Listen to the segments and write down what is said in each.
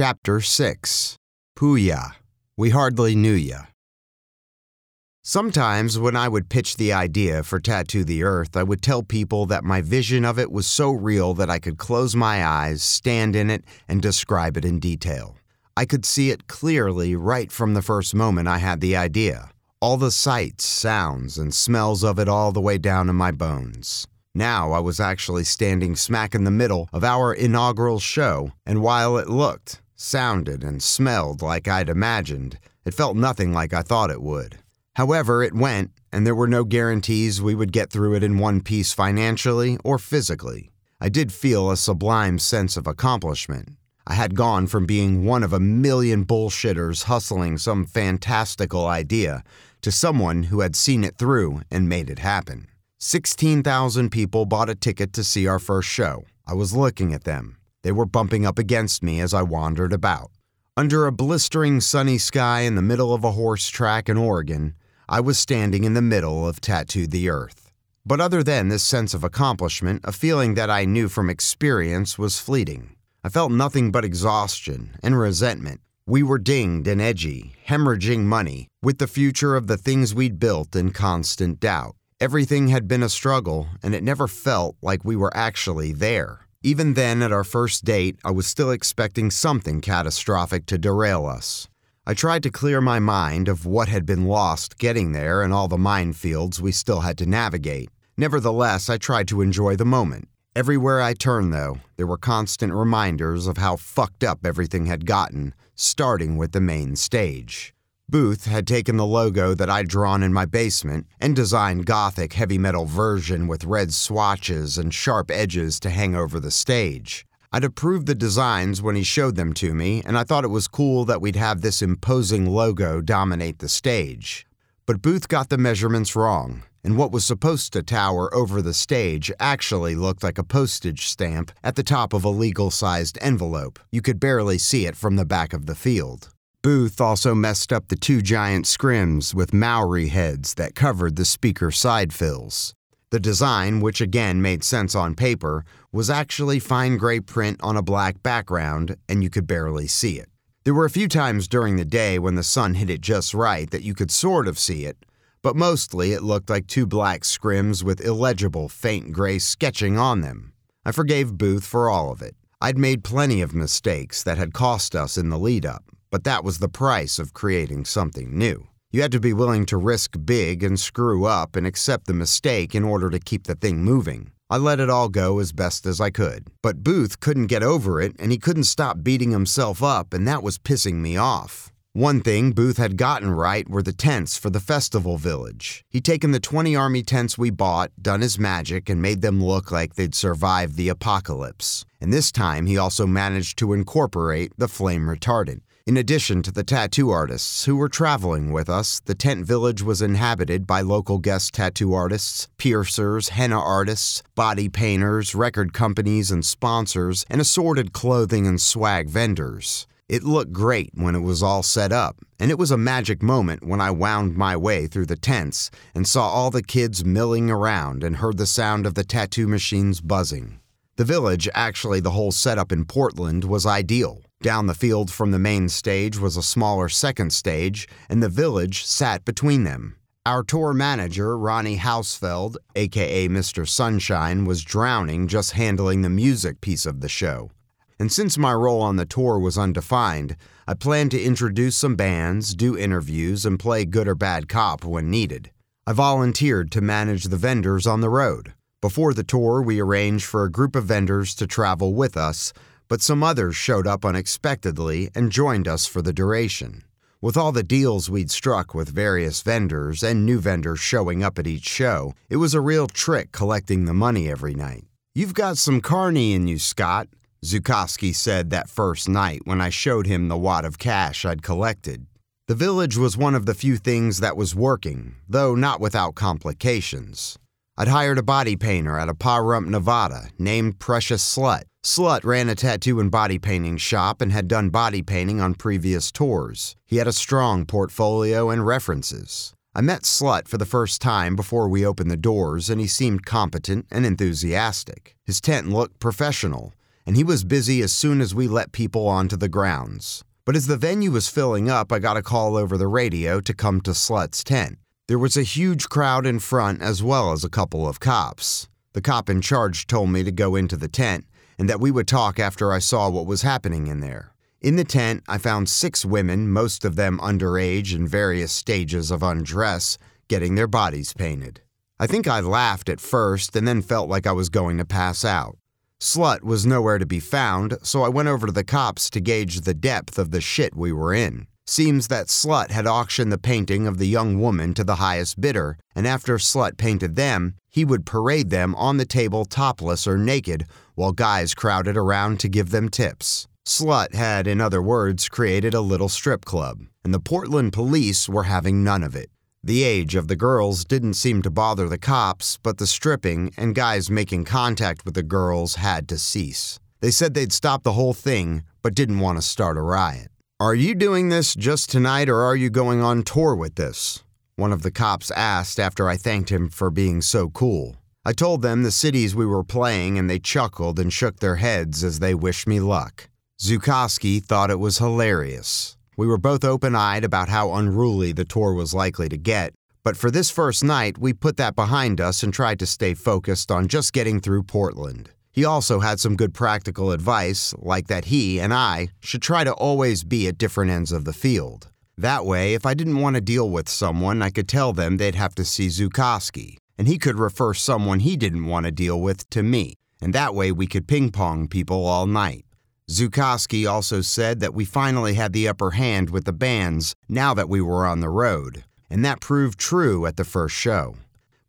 Chapter 6 Puya We Hardly Knew Ya. Sometimes, when I would pitch the idea for Tattoo the Earth, I would tell people that my vision of it was so real that I could close my eyes, stand in it, and describe it in detail. I could see it clearly right from the first moment I had the idea. All the sights, sounds, and smells of it all the way down to my bones. Now I was actually standing smack in the middle of our inaugural show, and while it looked, sounded, and smelled like I'd imagined, it felt nothing like I thought it would. However, it went, and there were no guarantees we would get through it in one piece financially or physically. I did feel a sublime sense of accomplishment. I had gone from being one of a million bullshitters hustling some fantastical idea to someone who had seen it through and made it happen. 16,000 people bought a ticket to see our first show. I was looking at them. They were bumping up against me as I wandered about. Under a blistering sunny sky in the middle of a horse track in Oregon, I was standing in the middle of Tattoo the Earth. But other than this sense of accomplishment, a feeling that I knew from experience was fleeting. I felt nothing but exhaustion and resentment. We were dinged and edgy, hemorrhaging money, with the future of the things we'd built in constant doubt. Everything had been a struggle, and it never felt like we were actually there. Even then, at our first date, I was still expecting something catastrophic to derail us. I tried to clear my mind of what had been lost getting there and all the minefields we still had to navigate. Nevertheless, I tried to enjoy the moment. Everywhere I turned, though, there were constant reminders of how fucked up everything had gotten, starting with the main stage. Booth had taken the logo that I'd drawn in my basement and designed gothic heavy metal version with red swatches and sharp edges to hang over the stage. I'd approved the designs when he showed them to me, and I thought it was cool that we'd have this imposing logo dominate the stage. But Booth got the measurements wrong, and what was supposed to tower over the stage actually looked like a postage stamp at the top of a legal sized envelope. You could barely see it from the back of the field. Booth also messed up the two giant scrims with Maori heads that covered the speaker side fills. The design, which again made sense on paper, was actually fine gray print on a black background, and you could barely see it. There were a few times during the day when the sun hit it just right that you could sort of see it, but mostly it looked like two black scrims with illegible faint gray sketching on them. I forgave Booth for all of it. I'd made plenty of mistakes that had cost us in the lead up, but that was the price of creating something new. You had to be willing to risk big and screw up and accept the mistake in order to keep the thing moving. I let it all go as best as I could. But Booth couldn't get over it, and he couldn't stop beating himself up, and that was pissing me off. One thing Booth had gotten right were the tents for the festival village. He'd taken the 20 army tents we bought, done his magic, and made them look like they'd survived the apocalypse. And this time he also managed to incorporate the flame retardant. In addition to the tattoo artists who were traveling with us, the tent village was inhabited by local guest tattoo artists, piercers, henna artists, body painters, record companies and sponsors, and assorted clothing and swag vendors. It looked great when it was all set up, and it was a magic moment when I wound my way through the tents and saw all the kids milling around and heard the sound of the tattoo machines buzzing. The village, actually the whole setup in Portland, was ideal. Down the field from the main stage was a smaller second stage, and the village sat between them. Our tour manager, Ronnie Hausfeld, aka Mr. Sunshine, was drowning just handling the music piece of the show. And since my role on the tour was undefined, I planned to introduce some bands, do interviews, and play good or bad cop when needed. I volunteered to manage the vendors on the road. Before the tour, we arranged for a group of vendors to travel with us, but some others showed up unexpectedly and joined us for the duration. With all the deals we'd struck with various vendors and new vendors showing up at each show, it was a real trick collecting the money every night. You've got some carny in you, Scott, Zukowski said that first night when I showed him the wad of cash I'd collected. The village was one of the few things that was working, though not without complications. I'd hired a body painter out of Pahrump, Nevada, named Precious Slut. Slut ran a tattoo and body painting shop and had done body painting on previous tours. He had a strong portfolio and references. I met Slut for the first time before we opened the doors, and he seemed competent and enthusiastic. His tent looked professional, and he was busy as soon as we let people onto the grounds. But as the venue was filling up, I got a call over the radio to come to Slut's tent. There was a huge crowd in front as well as a couple of cops. The cop in charge told me to go into the tent and that we would talk after I saw what was happening in there. In the tent, I found six women, most of them underage in various stages of undress, getting their bodies painted. I think I laughed at first and then felt like I was going to pass out. Slut was nowhere to be found, so I went over to the cops to gauge the depth of the shit we were in. Seems that Slut had auctioned the painting of the young woman to the highest bidder, and after Slut painted them, he would parade them on the table topless or naked while guys crowded around to give them tips. Slut had, in other words, created a little strip club, and the Portland police were having none of it. The age of the girls didn't seem to bother the cops, but the stripping and guys making contact with the girls had to cease. They said they'd stop the whole thing, but didn't want to start a riot. Are you doing this just tonight or are you going on tour with this? One of the cops asked after I thanked him for being so cool. I told them the cities we were playing and they chuckled and shook their heads as they wished me luck. Zukowski thought it was hilarious. We were both open eyed about how unruly the tour was likely to get, but for this first night, we put that behind us and tried to stay focused on just getting through Portland. He also had some good practical advice, like that he and I should try to always be at different ends of the field. That way, if I didn't want to deal with someone, I could tell them they'd have to see Zukowski, and he could refer someone he didn't want to deal with to me, and that way we could ping pong people all night. Zukowski also said that we finally had the upper hand with the bands now that we were on the road, and that proved true at the first show.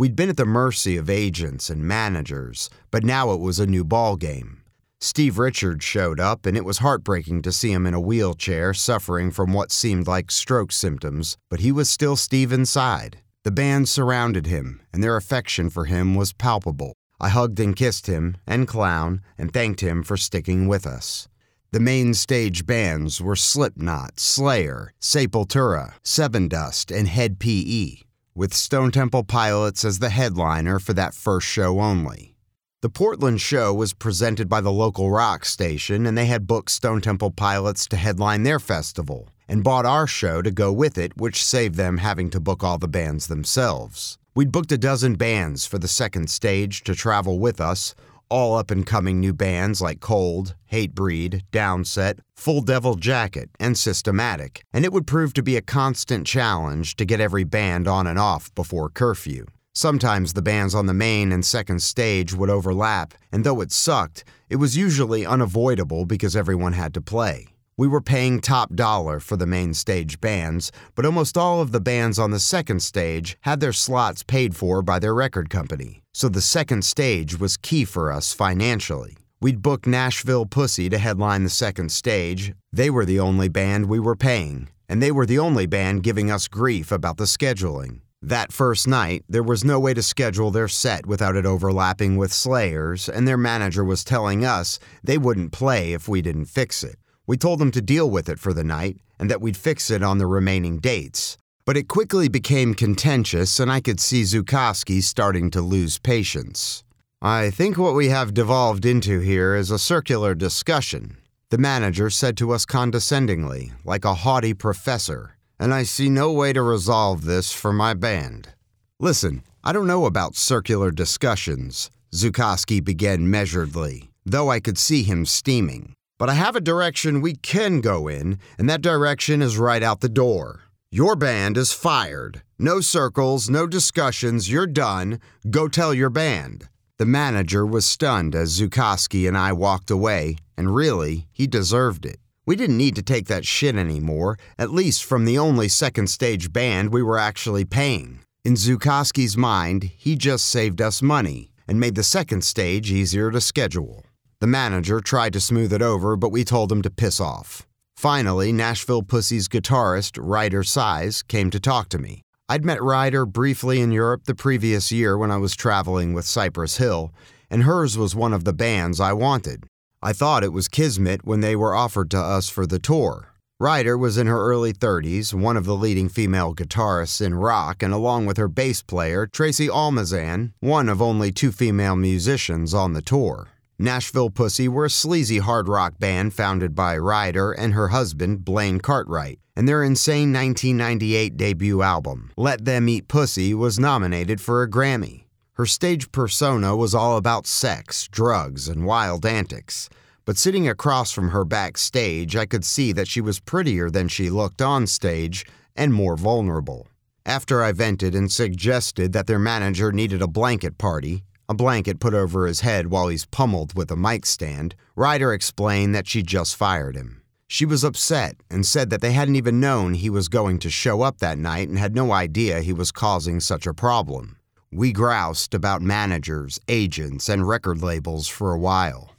We'd been at the mercy of agents and managers, but now it was a new ballgame. Steve Richards showed up, and it was heartbreaking to see him in a wheelchair suffering from what seemed like stroke symptoms, but he was still Steve inside. The band surrounded him, and their affection for him was palpable. I hugged and kissed him and Clown and thanked him for sticking with us. The main stage bands were Slipknot, Slayer, Sepultura, Sevendust, and Hed PE, with Stone Temple Pilots as the headliner for that first show only. The Portland show was presented by the local rock station, and they had booked Stone Temple Pilots to headline their festival, and bought our show to go with it, which saved them having to book all the bands themselves. We'd booked a dozen bands for the second stage to travel with us, all up and coming new bands like Cold, Hatebreed, Downset, Full Devil Jacket, and Systematic, and it would prove to be a constant challenge to get every band on and off before curfew. Sometimes the bands on the main and second stage would overlap, and though it sucked, it was usually unavoidable because everyone had to play. We were paying top dollar for the main stage bands, but almost all of the bands on the second stage had their slots paid for by their record company. So the second stage was key for us financially. We'd booked Nashville Pussy to headline the second stage. They were the only band we were paying, and they were the only band giving us grief about the scheduling. That first night, there was no way to schedule their set without it overlapping with Slayers, and their manager was telling us they wouldn't play if we didn't fix it. We told them to deal with it for the night and that we'd fix it on the remaining dates. But it quickly became contentious, and I could see Zukowski starting to lose patience. I think what we have devolved into here is a circular discussion, the manager said to us condescendingly, like a haughty professor, and I see no way to resolve this for my band. Listen, I don't know about circular discussions, Zukowski began measuredly, though I could see him steaming. But I have a direction we can go in, and that direction is right out the door. Your band is fired. No circles, no discussions, you're done. Go tell your band. The manager was stunned as Zukowski and I walked away, and really, he deserved it. We didn't need to take that shit anymore, at least from the only second stage band we were actually paying. In Zukowski's mind, he just saved us money and made the second stage easier to schedule. The manager tried to smooth it over, but we told him to piss off. Finally, Nashville Pussy's guitarist, Ruyter Suys, came to talk to me. I'd met Ruyter briefly in Europe the previous year when I was traveling with Cypress Hill, and hers was one of the bands I wanted. I thought it was Kismet when they were offered to us for the tour. Ruyter was in her early 30s, one of the leading female guitarists in rock, and along with her bass player, Tracy Almazan, one of only two female musicians on the tour. Nashville Pussy were a sleazy hard rock band founded by Ruyter and her husband, Blaine Cartwright, and their insane 1998 debut album, Let Them Eat Pussy, was nominated for a Grammy. Her stage persona was all about sex, drugs, and wild antics. But sitting across from her backstage, I could see that she was prettier than she looked on stage and more vulnerable. After I vented and suggested that their manager needed a blanket party, a blanket put over his head while he's pummeled with a mic stand, Ruyter explained that she just fired him. She was upset and said that they hadn't even known he was going to show up that night and had no idea he was causing such a problem. We groused about managers, agents, and record labels for a while.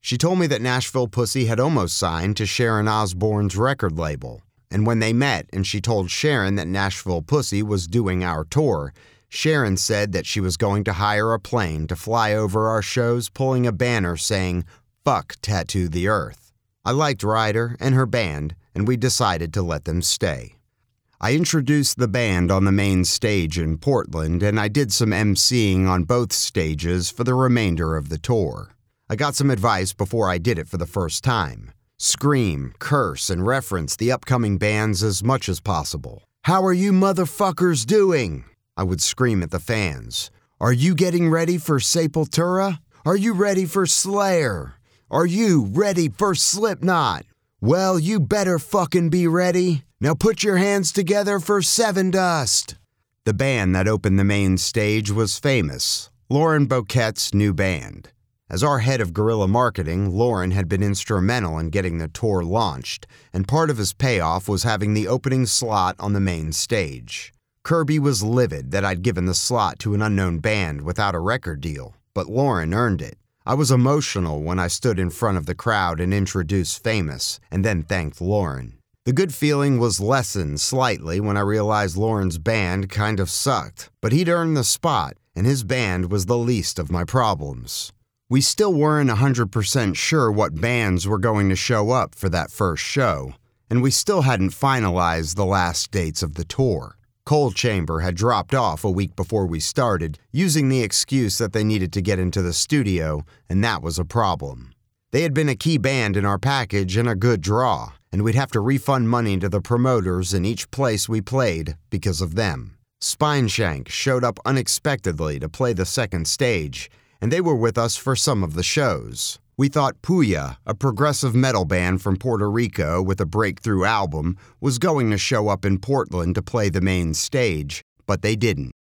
She told me that Nashville Pussy had almost signed to Sharon Osbourne's record label, and when they met and she told Sharon that Nashville Pussy was doing our tour, Sharon said that she was going to hire a plane to fly over our shows pulling a banner saying, Fuck Tattoo the Earth. I liked Ruyter and her band, and we decided to let them stay. I introduced the band on the main stage in Portland, and I did some emceeing on both stages for the remainder of the tour. I got some advice before I did it for the first time scream, curse, and reference the upcoming bands as much as possible. How are you motherfuckers doing? I would scream at the fans. Are you getting ready for Sepultura? Are you ready for Slayer? Are you ready for Slipknot? Well, you better fucking be ready. Now put your hands together for Sevendust. The band that opened the main stage was famous, Lauren Boquette's new band. As our head of guerrilla marketing, Lauren had been instrumental in getting the tour launched, and part of his payoff was having the opening slot on the main stage. Kirby was livid that I'd given the slot to an unknown band without a record deal, but Lauren earned it. I was emotional when I stood in front of the crowd and introduced Famous, and then thanked Lauren. The good feeling was lessened slightly when I realized Lauren's band kind of sucked, but he'd earned the spot, and his band was the least of my problems. We still weren't 100% sure what bands were going to show up for that first show, and we still hadn't finalized the last dates of the tour. Coal Chamber had dropped off a week before we started, using the excuse that they needed to get into the studio, and that was a problem. They had been a key band in our package and a good draw, and we'd have to refund money to the promoters in each place we played because of them. Spineshank showed up unexpectedly to play the second stage, and they were with us for some of the shows. We thought Puya, a progressive metal band from Puerto Rico with a breakthrough album, was going to show up in Portland to play the main stage, but they didn't.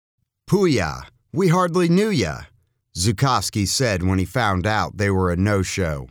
Puya, we hardly knew ya, Zukowski said when he found out they were a no show.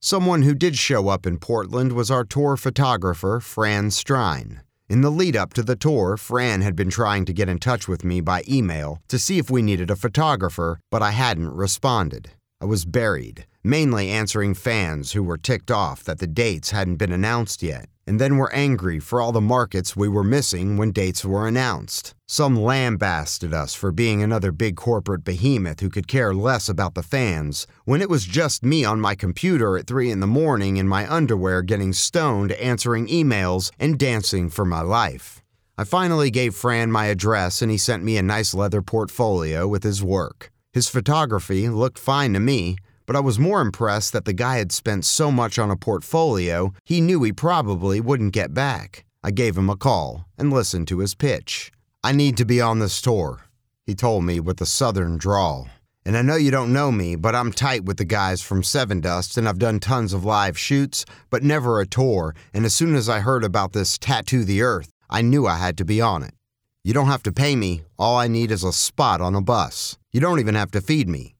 Someone who did show up in Portland was our tour photographer, Fran Strine. In the lead up to the tour, Fran had been trying to get in touch with me by email to see if we needed a photographer, but I hadn't responded. I was buried, mainly answering fans who were ticked off that the dates hadn't been announced yet, and then were angry for all the markets we were missing when dates were announced. Some lambasted us for being another big corporate behemoth who could care less about the fans, when it was just me on my computer at 3 in the morning in my underwear getting stoned, answering emails, and dancing for my life. I finally gave Fran my address and he sent me a nice leather portfolio with his work. His photography looked fine to me, but I was more impressed that the guy had spent so much on a portfolio he knew he probably wouldn't get back. I gave him a call and listened to his pitch. I need to be on this tour, he told me with a southern drawl. And I know you don't know me, but I'm tight with the guys from Sevendust and I've done tons of live shoots, but never a tour. And as soon as I heard about this Tattoo the Earth, I knew I had to be on it. You don't have to pay me. All I need is a spot on a bus. You don't even have to feed me.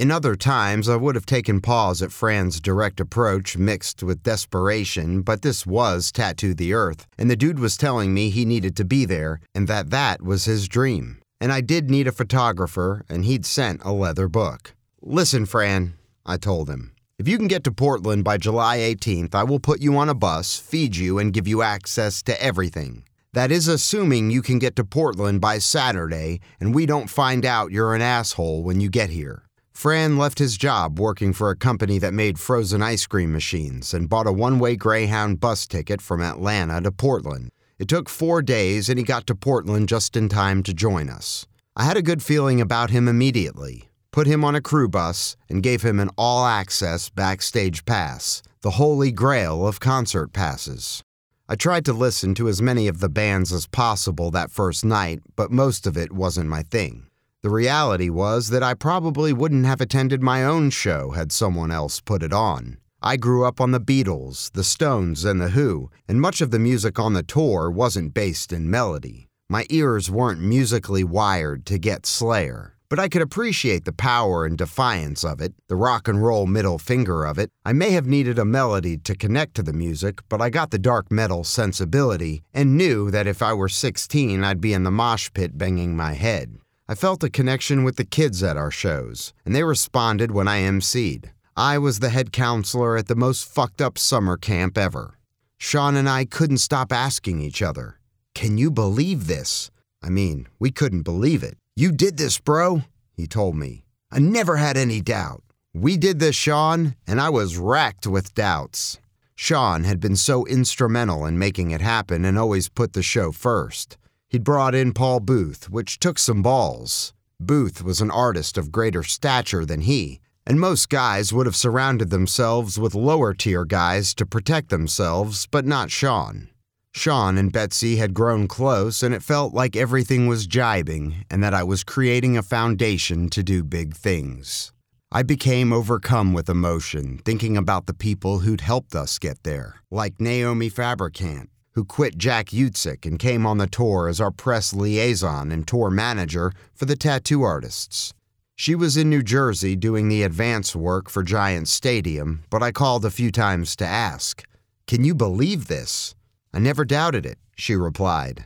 In other times, I would have taken pause at Fran's direct approach mixed with desperation, but this was Tattoo the Earth, and the dude was telling me he needed to be there, and that that was his dream. And I did need a photographer, and he'd sent a leather book. Listen, Fran, I told him. If you can get to Portland by July 18th, I will put you on a bus, feed you, and give you access to everything. That is assuming you can get to Portland by Saturday and we don't find out you're an asshole when you get here. Fran left his job working for a company that made frozen ice cream machines and bought a one way Greyhound bus ticket from Atlanta to Portland. It took four days and he got to Portland just in time to join us. I had a good feeling about him immediately. put him on a crew bus, and gave him an all access backstage pass, the holy grail of concert passes. I tried to listen to as many of the bands as possible that first night, but most of it wasn't my thing. The reality was that I probably wouldn't have attended my own show had someone else put it on. I grew up on the Beatles, the Stones, and the Who, and much of the music on the tour wasn't based in melody. My ears weren't musically wired to get Slayer but I could appreciate the power and defiance of it, the rock and roll middle finger of it. I may have needed a melody to connect to the music, but I got the dark metal sensibility and knew that if I were 16, I'd be in the mosh pit banging my head. I felt a connection with the kids at our shows, and they responded when I emceed. I was the head counselor at the most fucked up summer camp ever. Sean and I couldn't stop asking each other, Can you believe this? I mean, we couldn't believe it. You did this, bro, he told me. I never had any doubt. We did this, Sean, and I was racked with doubts. Sean had been so instrumental in making it happen and always put the show first. He'd brought in Paul Booth, which took some balls. Booth was an artist of greater stature than he, and most guys would have surrounded themselves with lower tier guys to protect themselves, but not Sean. Sean and Betsy had grown close, and it felt like everything was jibing and that I was creating a foundation to do big things. I became overcome with emotion, thinking about the people who'd helped us get there, like Naomi Fabricant, who quit Jack Utsick and came on the tour as our press liaison and tour manager for the tattoo artists. She was in New Jersey doing the advance work for Giant Stadium, but I called a few times to ask, Can you believe this? I never doubted it, she replied.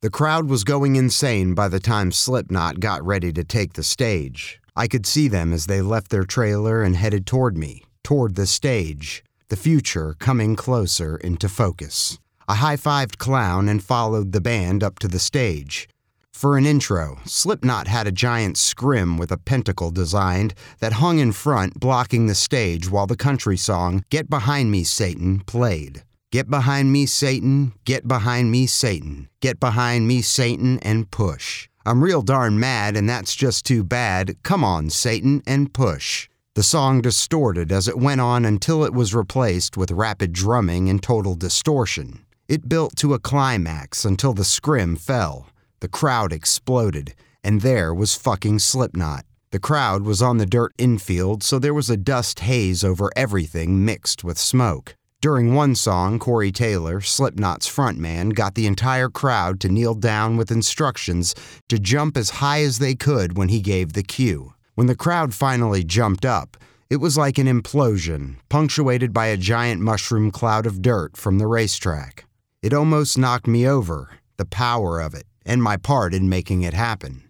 The crowd was going insane by the time Slipknot got ready to take the stage. I could see them as they left their trailer and headed toward me, toward the stage, the future coming closer into focus. I high fived Clown and followed the band up to the stage. For an intro, Slipknot had a giant scrim with a pentacle designed that hung in front, blocking the stage while the country song Get Behind Me, Satan played. Get behind me, Satan. Get behind me, Satan. Get behind me, Satan, and push. I'm real darn mad, and that's just too bad. Come on, Satan, and push. The song distorted as it went on until it was replaced with rapid drumming and total distortion. It built to a climax until the scrim fell. The crowd exploded, and there was fucking Slipknot. The crowd was on the dirt infield, so there was a dust haze over everything mixed with smoke. During one song, Corey Taylor, Slipknot's frontman, got the entire crowd to kneel down with instructions to jump as high as they could when he gave the cue. When the crowd finally jumped up, it was like an implosion, punctuated by a giant mushroom cloud of dirt from the racetrack. It almost knocked me over, the power of it, and my part in making it happen.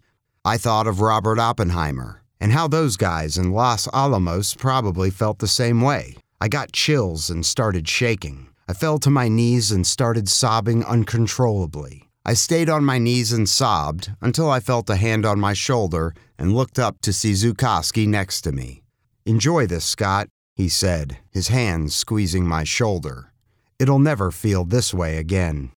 I thought of Robert Oppenheimer, and how those guys in Los Alamos probably felt the same way. I got chills and started shaking. I fell to my knees and started sobbing uncontrollably. I stayed on my knees and sobbed until I felt a hand on my shoulder and looked up to see Zukowski next to me. Enjoy this, Scott, he said, his hands squeezing my shoulder. It'll never feel this way again.